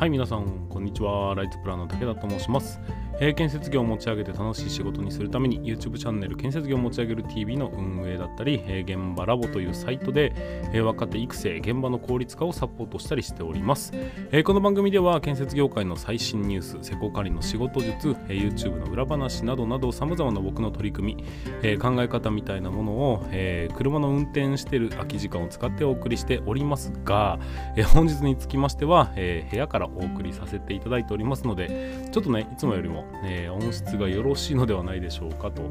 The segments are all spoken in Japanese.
はい皆さんこんにちは。ライツプランの武田と申します、えー建設業を持ち上げて楽しい仕事にするために YouTube チャンネル建設業を持ち上げる TV の運営だったり、えー現場ラボというサイトで、えー若手育成現場の効率化をサポートしたりしております、えこの番組では建設業界の最新ニュース施工管理の仕事術、え YouTube の裏話などなど様々な僕の取り組み、え考え方みたいなものを、え車の運転してる空き時間を使ってお送りしておりますが、え本日につきましては、え部屋からお送りさせていただいておりますのでちょっとねいつもよりも、えー音質がよろしいのではないでしょうかと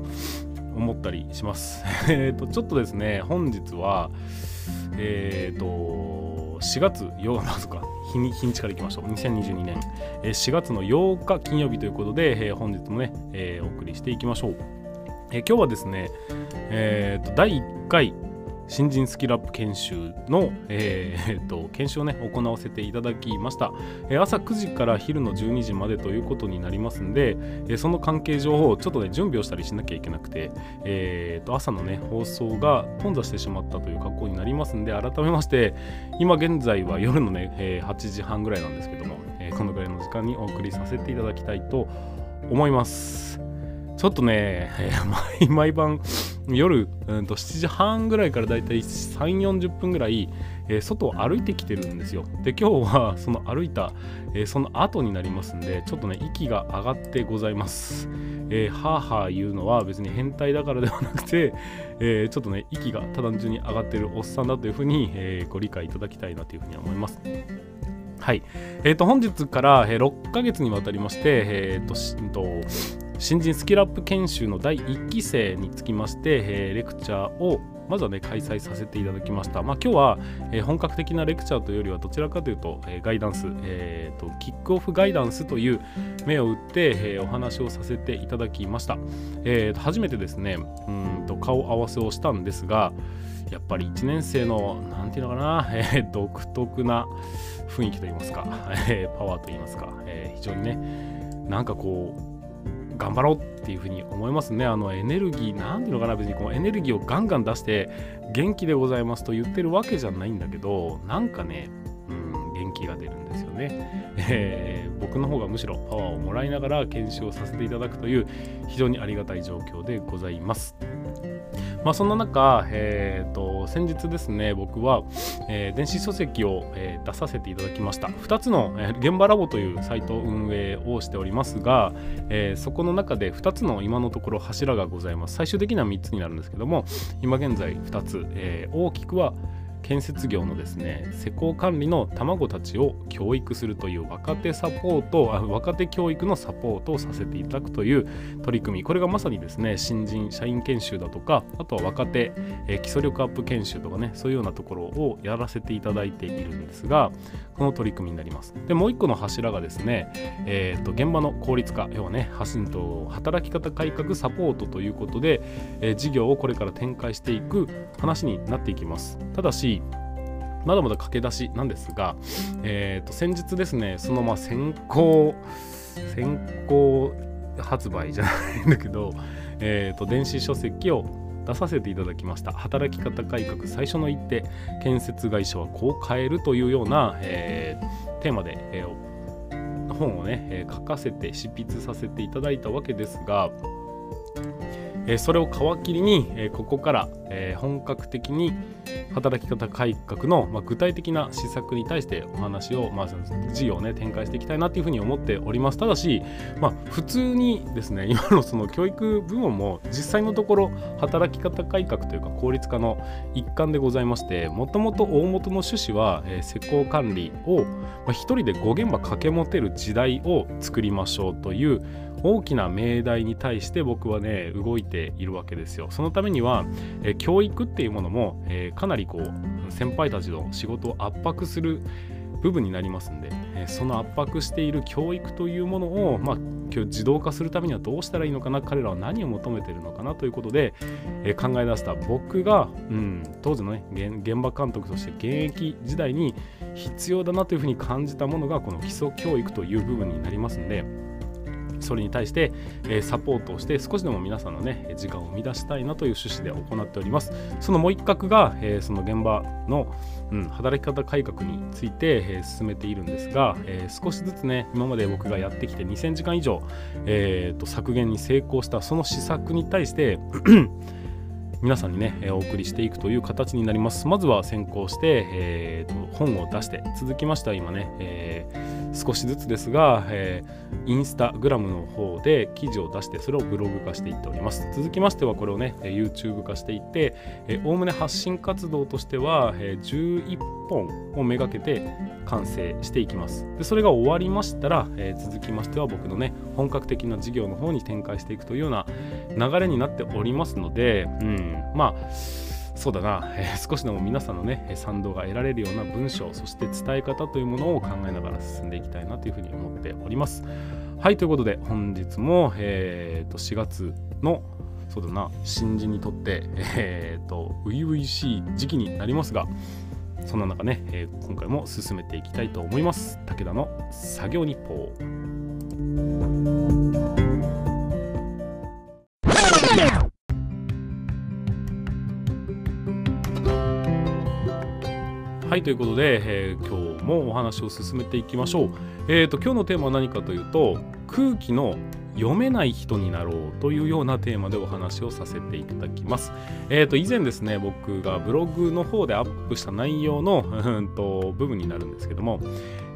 思ったりします。えっとちょっとですね本日はえっ、と4月8日まずか日に日にちからいきましょう。2022年。えー4月の8日金曜日ということで、えー本日もね、えーお送りしていきましょう、えー今日はですねえーと第1回新人スキルアップ研修の、えーえーと研修をね行わせていただきました、えー朝9時から昼の12時までということになりますんで、えーその関係上ちょっとね準備をしたりしなきゃいけなくて、えーと朝のね放送が頓挫してしまったという格好になりますんで改めまして今現在は夜のね、え8時半ぐらいなんですけども、えこのぐらいの時間にお送りさせていただきたいと思います。ちょっとね、え 毎晩夜、うん、と7時半ぐらいからだいたい3、40分ぐらい、えー外を歩いてきてるんですよ。で、今日は その歩いた、えーその後になりますんで、ちょっとね、息が上がってございます。えー、はあはあ言うのは別に変態だからではなくて、えーちょっとね、息が単純に上がってるおっさんだというふうに、えーご理解いただきたいなというふうに思います。はい。えっ、と、本日から、えー6ヶ月にわたりまして、えっ、と、しんと、新人スキルアップ研修の第1期生につきまして、えーレクチャーをまずはね開催させていただきました。まあ、今日は、えー本格的なレクチャーというよりはどちらかというと、えーガイダンス、えーとキックオフガイダンスという目を打って、えーお話をさせていただきました。えーと初めてですねうんと顔合わせをしたんですがやっぱり1年生のなんていうのかな、えー独特な雰囲気といいますか、えーパワーといいますか、えー非常にねなんかこう頑張ろうっていうふうに思いますね。あのエネルギー、なんていうのかな、別にこのエネルギーをガンガン出して、元気でございますと言ってるわけじゃないんだけど、なんかね、うん、元気が出るんですよね、えー僕の方がむしろパワーをもらいながら研修をさせていただくという非常にありがたい状況でございます。まあ、そんな中、えー、と先日ですね僕は、えー電子書籍を、えー出させていただきました。2つの、えー現場ラボというサイト運営をしておりますが、えーそこの中で2つの今のところ柱がございます。最終的には3つになるんですけども今現在2つ、えー大きくは建設業のですね施工管理の卵たちを教育するという若手サポートあ若手教育のサポートをさせていただくという取り組み。これがまさにですね新人社員研修だとかあとは若手、え基礎力アップ研修とかねそういうようなところをやらせていただいているんですがの取り組みになります。でもう一個の柱がですね、えー、と現場の効率化要はね発信と働き方改革サポートということで、えー事業をこれから展開していく話になっていきます。ただしまだまだ駆け出しなんですが、えー、と先日ですねそのまあ先行先行発売じゃないんだけど、えー、と電子書籍を出させていただきました。働き方改革最初の一手建設会社はこう変えるというような、えーテーマで、えー本をね、え書かせて執筆させていただいたわけですが、えそれを皮切りに、えここから、え本格的に働き方改革の、ま、具体的な施策に対してお話を、まあ、その事業をね展開していきたいなというふうに思っております。ただし、まあ、普通にですね今のその教育部門も実際のところ働き方改革というか効率化の一環でございましてもともと大元の趣旨は、え施工管理を、まあ、人で5現場掛け持てる時代を作りましょうという大きな命題に対して僕はね動いてているわけですよ。そのためには、え教育っていうものも、えかなりこう先輩たちの仕事を圧迫する部分になりますんで、えその圧迫している教育というものを、まあ、今日自動化するためにはどうしたらいいのかな彼らは何を求めてるのかなということで、え考え出した僕が、うん、当時の、ね、現現場監督として現役時代に必要だなというふうに感じたものがこの基礎教育という部分になりますんでそれに対して、えサポートをして少しでも皆さんのね時間を生み出したいなという趣旨で行っておりますそのもう一角が、えその現場の、うん、働き方改革について、え進めているんですが、え少しずつね今まで僕がやってきて2000時間以上、えーと削減に成功したその施策に対して 皆さんにね、えお送りしていくという形になります。まずは先行して、えーと、本を出して、続きましては今ね、えー、少しずつですが、えー、インスタグラムの方で記事を出して、それをブログ化していっております。続きましてはこれをね、YouTube 化していって、おおむね発信活動としては、えー、11本をめがけて完成していきます。でそれが終わりましたら、えー、続きましては僕のね、本格的な事業の方に展開していくというような流れになっておりますので、うん、まあそうだな、えー、少しでも皆さんのね賛同が得られるような文章そして伝え方というものを考えながら進んでいきたいなというふうに思っております。はいということで本日も、えー、と4月のそうだな新人にとってえー、と初々しい時期になりますがそんな中ね、えー、今回も進めていきたいと思います。武田の作業日報。はいということで、えー、今日もお話を進めていきましょう。えーと、今日のテーマは何かというと空気の読めない人になろうというようなテーマでお話をさせていただきます。えー、と以前ですね僕がブログの方でアップした内容のうんと部分になるんですけども、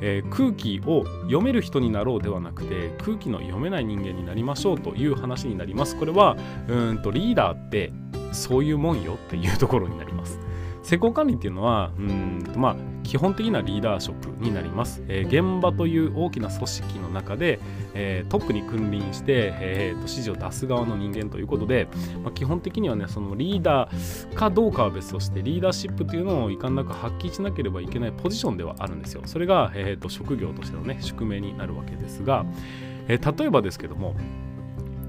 えー、空気を読める人になろうではなくて空気の読めない人間になりましょうという話になります。これはうんとリーダーってそういうもんよっていうところになります。施工管理っていうのはうんまあ基本的なリーダー職になります、えー、現場という大きな組織の中で、えー、トップに君臨して、えーと、指示を出す側の人間ということで、まあ、基本的にはねそのリーダーかどうかは別としてリーダーシップというのをいかんなく発揮しなければいけないポジションではあるんですよ。それが、えーと、職業としてのね宿命になるわけですが、えー、例えばですけども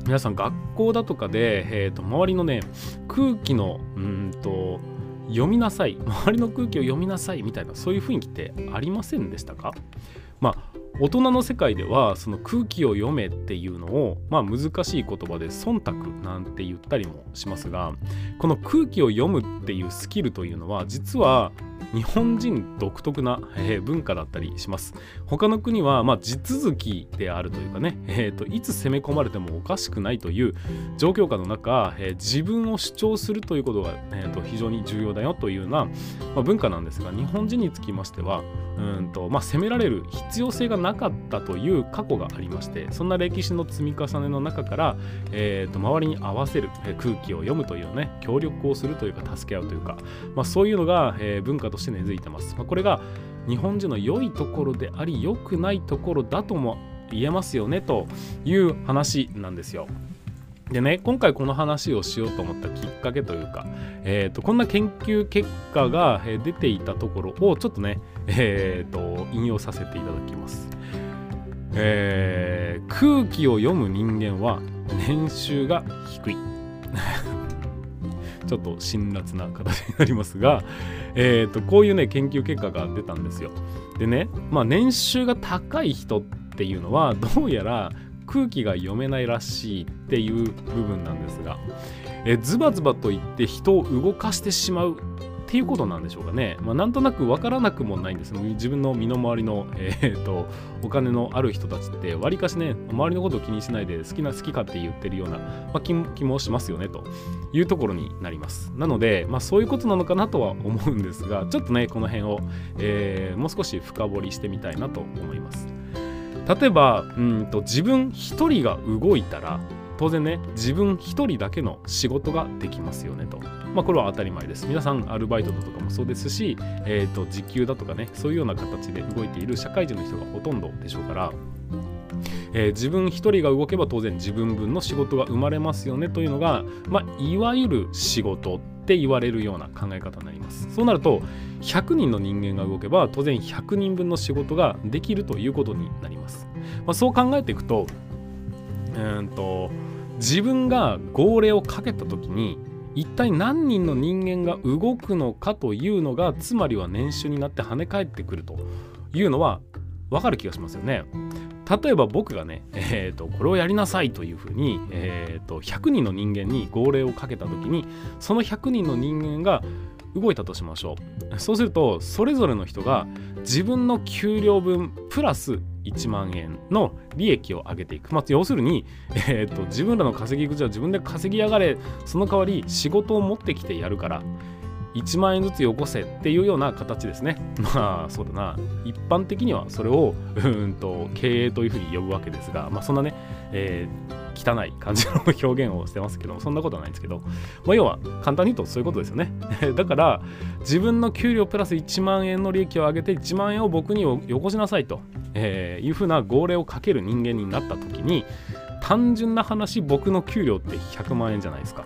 皆さん学校だとかで、えーと周りのね空気のうんと読みなさい。周りの空気を読みなさいみたいなそういう雰囲気ってありませんでしたか？まあ大人の世界ではその空気を読めっていうのを、まあ、難しい言葉で忖度なんて言ったりもしますがこの空気を読むっていうスキルというのは実は日本人独特な、えー、文化だったりします。他の国は、まあ、地続きであるというかね、えーと、いつ攻め込まれてもおかしくないという状況下の中、えー、自分を主張するということが、えーと、非常に重要だよというような、まあ、文化なんですが日本人につきましてはうんと、まあ、攻められる必要性がなかったという過去がありましてそんな歴史の積み重ねの中から、えーと、周りに合わせる、えー、空気を読むというね協力をするというか助け合うというか、まあ、そういうのが、えー、文化としてして根付いてます。まあ、これが日本人の良いところであり良くないところだとも言えますよねという話なんですよ。でね今回この話をしようと思ったきっかけというか、えーと、こんな研究結果が出ていたところをちょっとね、えーと、引用させていただきます。えー、空気を読む人間は年収が低い。ちょっと辛辣な形になりますが、えーと、こういうね研究結果が出たんですよ。でね、まあ、年収が高い人っていうのはどうやら空気が読めないらしいっていう部分なんですが、えズバズバと言って人を動かしてしまうていうことなんでしょうかね。まあ、なんとなく分からなくもないんです。自分の身の回りの、えーと、お金のある人たちって、わりかしね、周りのことを気にしないで好きな好きかって言ってるような、まあ、気気もしますよねというところになります。なので、まあ、そういうことなのかなとは思うんですが、ちょっとね、この辺を、えー、もう少し深掘りしてみたいなと思います。例えばうんと自分一人が動いたら当然ね自分一人だけの仕事ができますよねと。まあこれは当たり前です。皆さんアルバイトだとかもそうですし、えー、と時給だとかねそういうような形で動いている社会人の人がほとんどでしょうから。えー、自分一人が動けば当然自分分の仕事が生まれますよねというのが、まあ、いわゆる仕事って言われるような考え方になりますそうなると100人の人間が動けば当然100人分の仕事ができるということになります、まあ、そう考えていくとうんと自分が号令をかけた時に一体何人の人間が動くのかというのがつまりは年収になって跳ね返ってくるというのは分かる気がしますよね。例えば僕がね、えーと、これをやりなさいというふうに、えーと、100人の人間に号令をかけた時にその100人の人間が動いたとしましょう。そうするとそれぞれの人が自分の給料分プラス1万円の利益を上げていく、まあ、要するに、えーと自分らの稼ぎ口は自分で稼ぎやがれ。その代わり仕事を持ってきてやるから1万円ずつよこせっていうような形ですね。まあそうだな。一般的にはそれをうんと経営というふうに呼ぶわけですが、まあ、そんなね、えー、汚い感じの表現をしてますけどそんなことはないんですけど、まあ、要は簡単に言うとそういうことですよね。だから自分の給料プラス1万円の利益を上げて1万円を僕によこしなさいと、えー、いうふうな号令をかける人間になった時に単純な話僕の給料って100万円じゃないですか。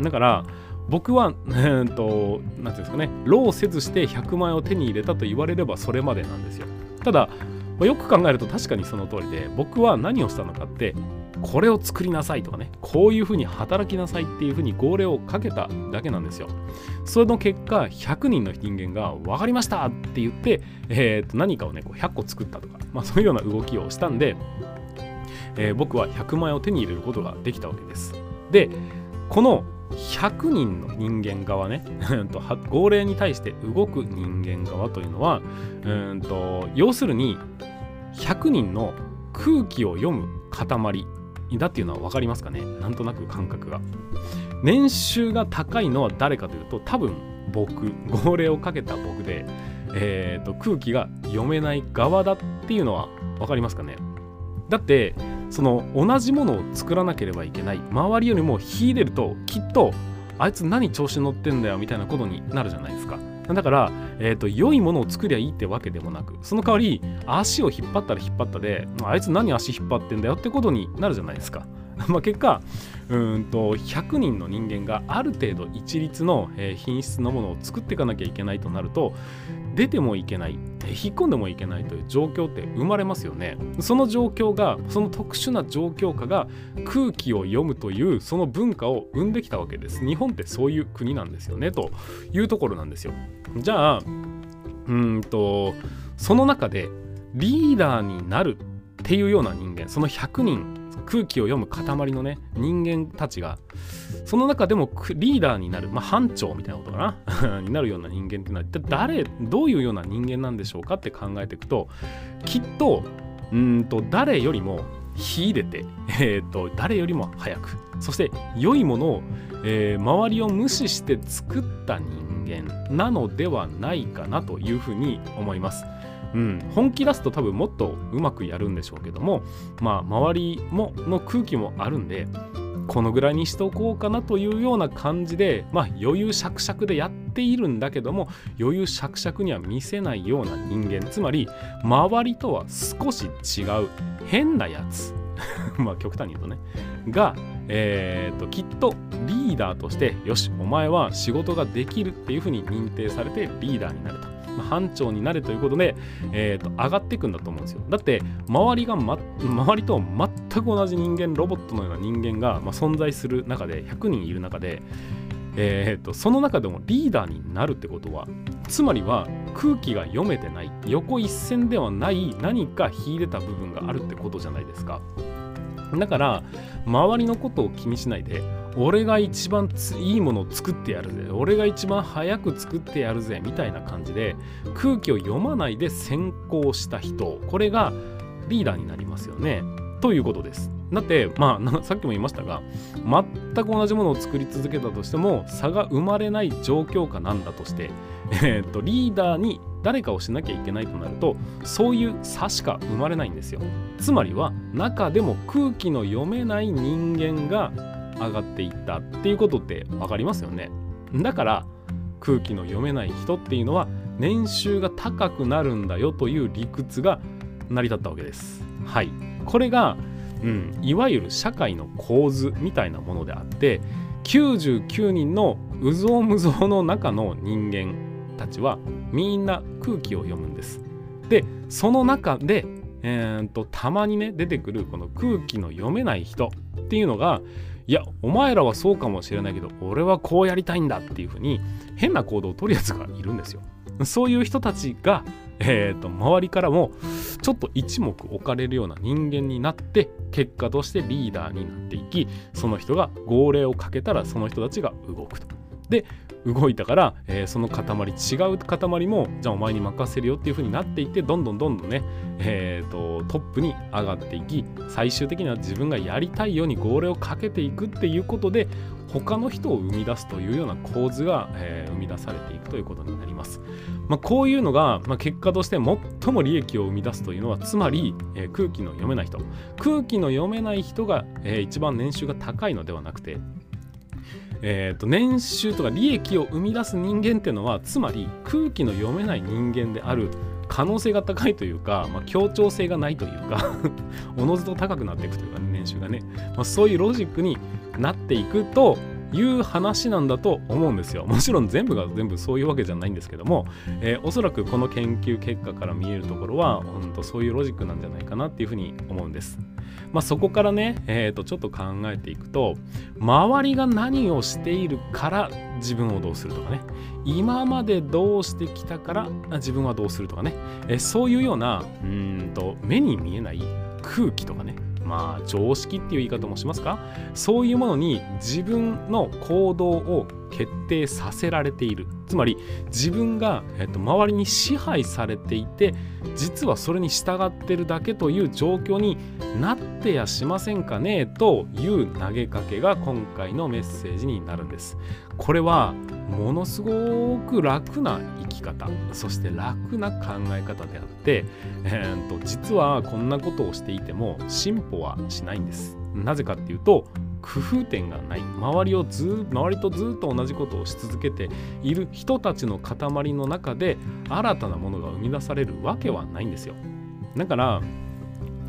だから僕は、えー、と、なんていうんですかね、労せずして100万円を手に入れたと言われればそれまでなんですよ。ただ、よく考えると確かにその通りで、僕は何をしたのかって、これを作りなさいとかね、こういうふうに働きなさいっていうふうに号令をかけただけなんですよ。それの結果、100人の人間が分かりましたって言って、えー、と何かをね、こう100個作ったとか、まあ、そういうような動きをしたんで、えー、僕は100万円を手に入れることができたわけです。で、この100人の人間側ね 号令に対して動く人間側というのはうんと要するに100人の空気を読む塊だっていうのは分かりますかね？なんとなく感覚が。年収が高いのは誰かというと多分僕。号令をかけた僕で、えーと空気が読めない側だっていうのは分かりますかね？だってその同じものを作らなければいけない。周りよりも秀でるときっとあいつ何調子乗ってんだよみたいなことになるじゃないですか。だから、えーと、良いものを作りゃいいってわけでもなくその代わり足を引っ張ったら引っ張ったであいつ何足引っ張ってんだよってことになるじゃないですか。まあ結果うんと100人の人間がある程度一律の品質のものを作っていかなきゃいけないとなると出てもいけない引っ込んでもいけないという状況って生まれますよね。その状況がその特殊な状況下が空気を読むというその文化を生んできたわけです。日本ってそういう国なんですよねというところなんですよ。じゃあうんとその中でリーダーになるっていうような人間その100人空気を読む塊のね人間たちがその中でもリーダーになる、まあ、班長みたいなことかな？になるような人間っていうのは一体誰どういうような人間なんでしょうかって考えていくときっとうんと誰よりも秀でて、えーと、誰よりも早くそして良いものを、えー、周りを無視して作った人間なのではないかなというふうに思います。うん、本気出すと多分もっとうまくやるんでしょうけどもまあ周りもの空気もあるんでこのぐらいにしておこうかなというような感じでまあ余裕しゃくしゃくでやっているんだけども余裕しゃくしゃくには見せないような人間。つまり周りとは少し違う変なやつ。まあ極端に言うとね。がえーと、ときっとリーダーとしてよしお前は仕事ができるっていうふうに認定されてリーダーになると班長になれということで、えーと、上がっていくんだと思うんですよ。だって周りが、ま、周りと全く同じ人間ロボットのような人間が、まあ、存在する中で100人いる中で、えーと、その中でもリーダーになるってことはつまりは空気が読めてない横一線ではない何か秀でた部分があるってことじゃないですか。だから周りのことを気にしないで俺が一番いいものを作ってやるぜ。俺が一番早く作ってやるぜみたいな感じで空気を読まないで先行した人。これがリーダーになりますよね。ということです。だってまあ さっきも言いましたが全く同じものを作り続けたとしても差が生まれない状況下なんだとして えー、とリーダーに誰かをしなきゃいけないとなるとそういう差しか生まれないんですよ。つまりは中でも空気の読めない人間が上がっていったっていうことって分かりますよね。だから空気の読めない人っていうのは年収が高くなるんだよという理屈が成り立ったわけです。はい。これが、うん、いわゆる社会の構図みたいなものであって99人の有象無象の中の人間たちはみんな空気を読むんです。でその中で、えー、とたまにね出てくるこの空気の読めない人っていうのがいやお前らはそうかもしれないけど俺はこうやりたいんだっていうふうに変な行動を取るやつがいるんですよそういう人たちが、えーと、周りからもちょっと一目置かれるような人間になって結果としてリーダーになっていきその人が号令をかけたらその人たちが動くと。で動いたから、えー、その塊違う塊もじゃあお前に任せるよっていう風になっていってどんどんどんどんね、えーと、トップに上がっていき最終的には自分がやりたいように号令をかけていくっていうことで他の人を生み出すというような構図が、えー、生み出されていくということになります。まあ、こういうのが、まあ、結果として最も利益を生み出すというのはつまり、えー、空気の読めない人空気の読めない人が、えー、一番年収が高いのではなくてえーと、年収とか利益を生み出す人間っていうのはつまり空気の読めない人間である可能性が高いというか、まあ、協調性がないというか おのずと高くなっていくというか、ね、年収がね、まあ、そういうロジックになっていくという話なんだと思うんですよ。もちろん全部が全部そういうわけじゃないんですけども、えー、おそらくこの研究結果から見えるところは、本当そういうロジックなんじゃないかなっていうふうに思うんです。まあ、そこからね、えー、とちょっと考えていくと周りが何をしているから自分をどうするとかね今までどうしてきたから自分はどうするとかね、えー、そういうようなうんと目に見えない空気とかねまあ常識っていう言い方もしますか？そういうものに自分の行動を決定させられている。つまり自分が、えっと、周りに支配されていて実はそれに従ってるだけという状況になってやしませんかね？という投げかけが今回のメッセージになるんです。これはものすごく楽な生き方そして楽な考え方であって、えー、と実はこんなことをしていても進歩はしないんです。なぜかっていうと工夫点がない。周りをず周りとずっと同じことをし続けている人たちの塊の中で新たなものが生み出されるわけはないんですよ。だから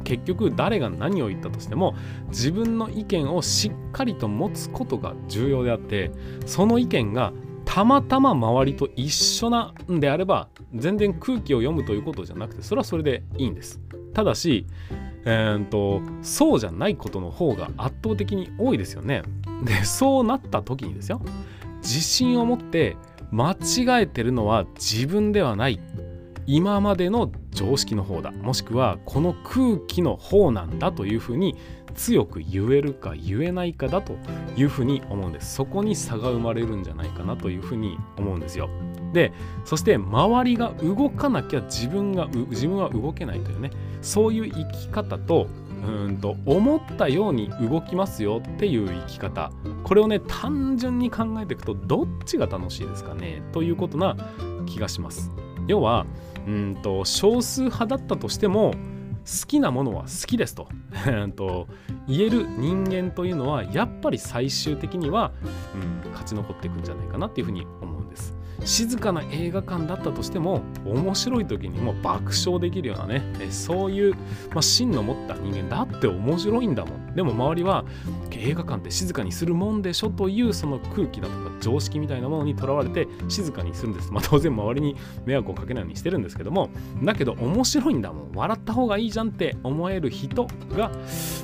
結局誰が何を言ったとしても自分の意見をしっかりと持つことが重要であってその意見がたまたま周りと一緒なんであれば全然空気を読むということじゃなくてそれはそれでいいんです。ただしえーと、そうじゃないことの方が圧倒的に多いですよね。でそうなった時にですよ自信を持って間違えてるのは自分ではない。今までの常識の方だ。もしくはこの空気の方なんだというふうに強く言えるか言えないかだというふうに思うんです。そこに差が生まれるんじゃないかなというふうに思うんですよ。でそして周りが動かなきゃ自分が自分は動けないというね。そういう生き方とうんと思ったように動きますよっていう生き方。これをね単純に考えていくとどっちが楽しいですかね？ということな気がします。要はうんと少数派だったとしても好きなものは好きですと。と言える人間というのはやっぱり最終的には、うん、勝ち残っていくんじゃないかなっていうふうに思うんです。静かな映画館だったとしても面白い時にも爆笑できるようなねそういう、まあ、芯の持った人間だって面白いんだもん。でも周りは映画館って静かにするもんでしょというその空気だとか常識みたいなものにとらわれて静かにするんです、まあ、当然周りに迷惑をかけないようにしてるんですけどもだけど面白いんだもん。笑った方がいいじゃんって思える人が、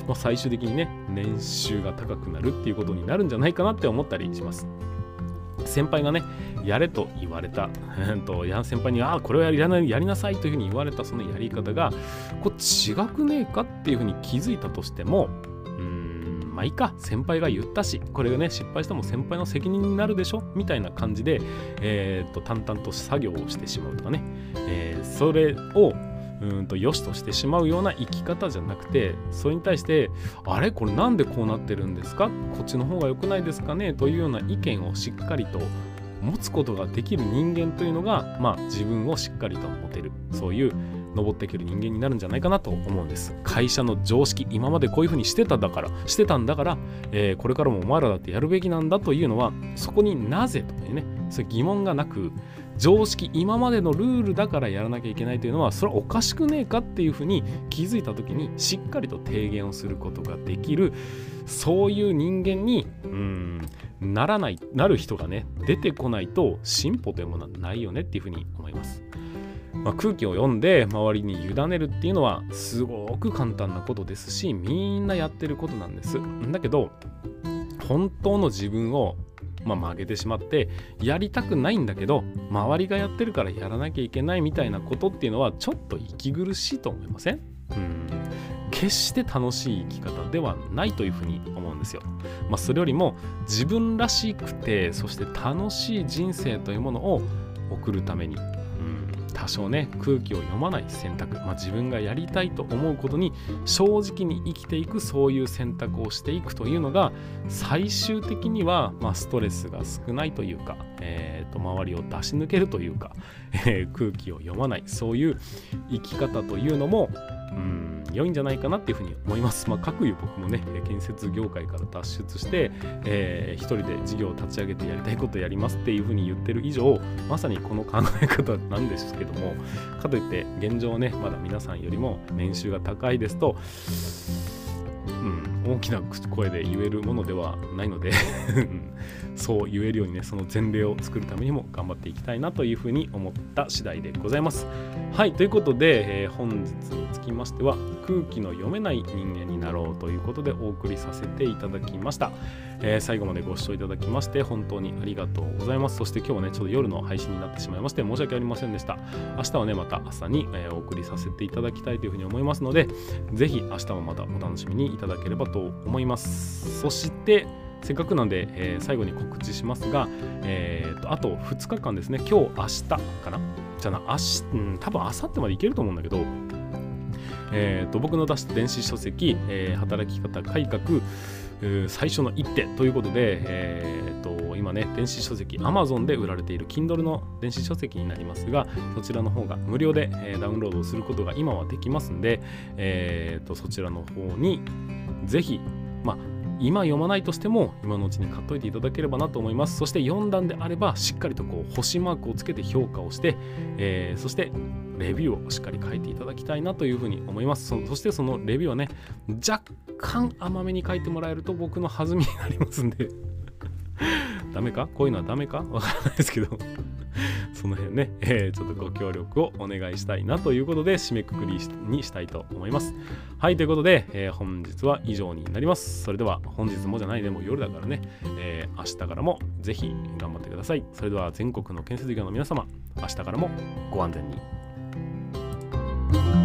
まあ、最終的にね年収が高くなるっていうことになるんじゃないかなって思ったりします。先輩がねやれと言われた、と先輩に、ああ、これをやりなやりなさいというふうに言われたそのやり方が、こ違くねえかっていうふうに気づいたとしても、うん、まあいいか、先輩が言ったし、これがね、失敗しても先輩の責任になるでしょ？みたいな感じで、えー、と、淡々と作業をしてしまうとかね、えー、それを、うんと良しとしてしまうような生き方じゃなくてそれに対してあれ？これなんでこうなってるんですか？こっちの方が良くないですかね？というような意見をしっかりと持つことができる人間というのが、まあ、自分をしっかりと持てる。そういう登っていける人間になるんじゃないかなと思うんです。会社の常識今までこういうふうにしてただからしてたんだから、えー、これからもお前らだってやるべきなんだというのはそこになぜというねそういう疑問がなく常識今までのルールだからやらなきゃいけないというのはそれはおかしくねえかっていうふうに気づいた時にしっかりと提言をすることができるそういう人間にうんならないなる人がね出てこないと進歩というものはないよねっていうふうに思います。まあ、空気を読んで周りに委ねるっていうのはすごく簡単なことですしみんなやってることなんです。だけど本当の自分をまあ、曲げてしまってやりたくないんだけど周りがやってるからやらなきゃいけないみたいなことっていうのはちょっと息苦しいと思いません？うん決して楽しい生き方ではないというふうに思うんですよ。まあ、それよりも自分らしくてそして楽しい人生というものを送るために多少ね空気を読まない選択、まあ、自分がやりたいと思うことに正直に生きていくそういう選択をしていくというのが最終的には、まあ、ストレスが少ないというか、えー、と周りを出し抜けるというか、えー、空気を読まないそういう生き方というのもうん良いんじゃないかなっていうふうに思います。まあ、各いう僕もね、建設業界から脱出して、えー、一人で事業を立ち上げてやりたいことやりますっていうふうに言ってる以上、まさにこの考え方なんですけども、かといって現状ね、まだ皆さんよりも年収が高いですと、大きな声で言えるものではないので そう言えるようにねその前例を作るためにも頑張っていきたいなというふうに思った次第でございます。はいということで、えー、本日につきましては空気の読めない人間になろうということでお送りさせていただきました、えー、最後までご視聴いただきまして本当にありがとうございます。そして今日はねちょっと夜の配信になってしまいまして申し訳ありませんでした。明日はねまた朝に、え、お送りさせていただきたいというふうに思いますのでぜひ明日もまたお楽しみにいただければと思います。そしてせっかくなんで、えー、最後に告知しますが、えーと、あと2日間ですね、今日、明日かな？じゃあな、明日、うん、多分明後日までいけると思うんだけど、えーと、僕の出した電子書籍、えー、働き方改革、最初の一手ということで、えーと、今ね、電子書籍 Amazon で売られている Kindle の電子書籍になりますが、そちらの方が無料で、えー、ダウンロードすることが今はできますんで、えーと、そちらの方にぜひ、まあ、今読まないとしても今のうちに買っといていただければなと思います。そして読んだんであればしっかりとこう星マークをつけて評価をして、えー、そしてレビューをしっかり書いていただきたいなというふうに思います。そしてそのレビューはね若干甘めに書いてもらえると僕の弾みになりますんで。ダメか？こういうのはダメか？わからないですけど。その辺ね、えー、ちょっとご協力をお願いしたいなということで締めくくりにしたいと思います。はい、ということで、えー、本日は以上になります。それでは本日もじゃないでも夜だからね、えー、明日からもぜひ頑張ってください。それでは全国の建設業の皆様、明日からもご安全に。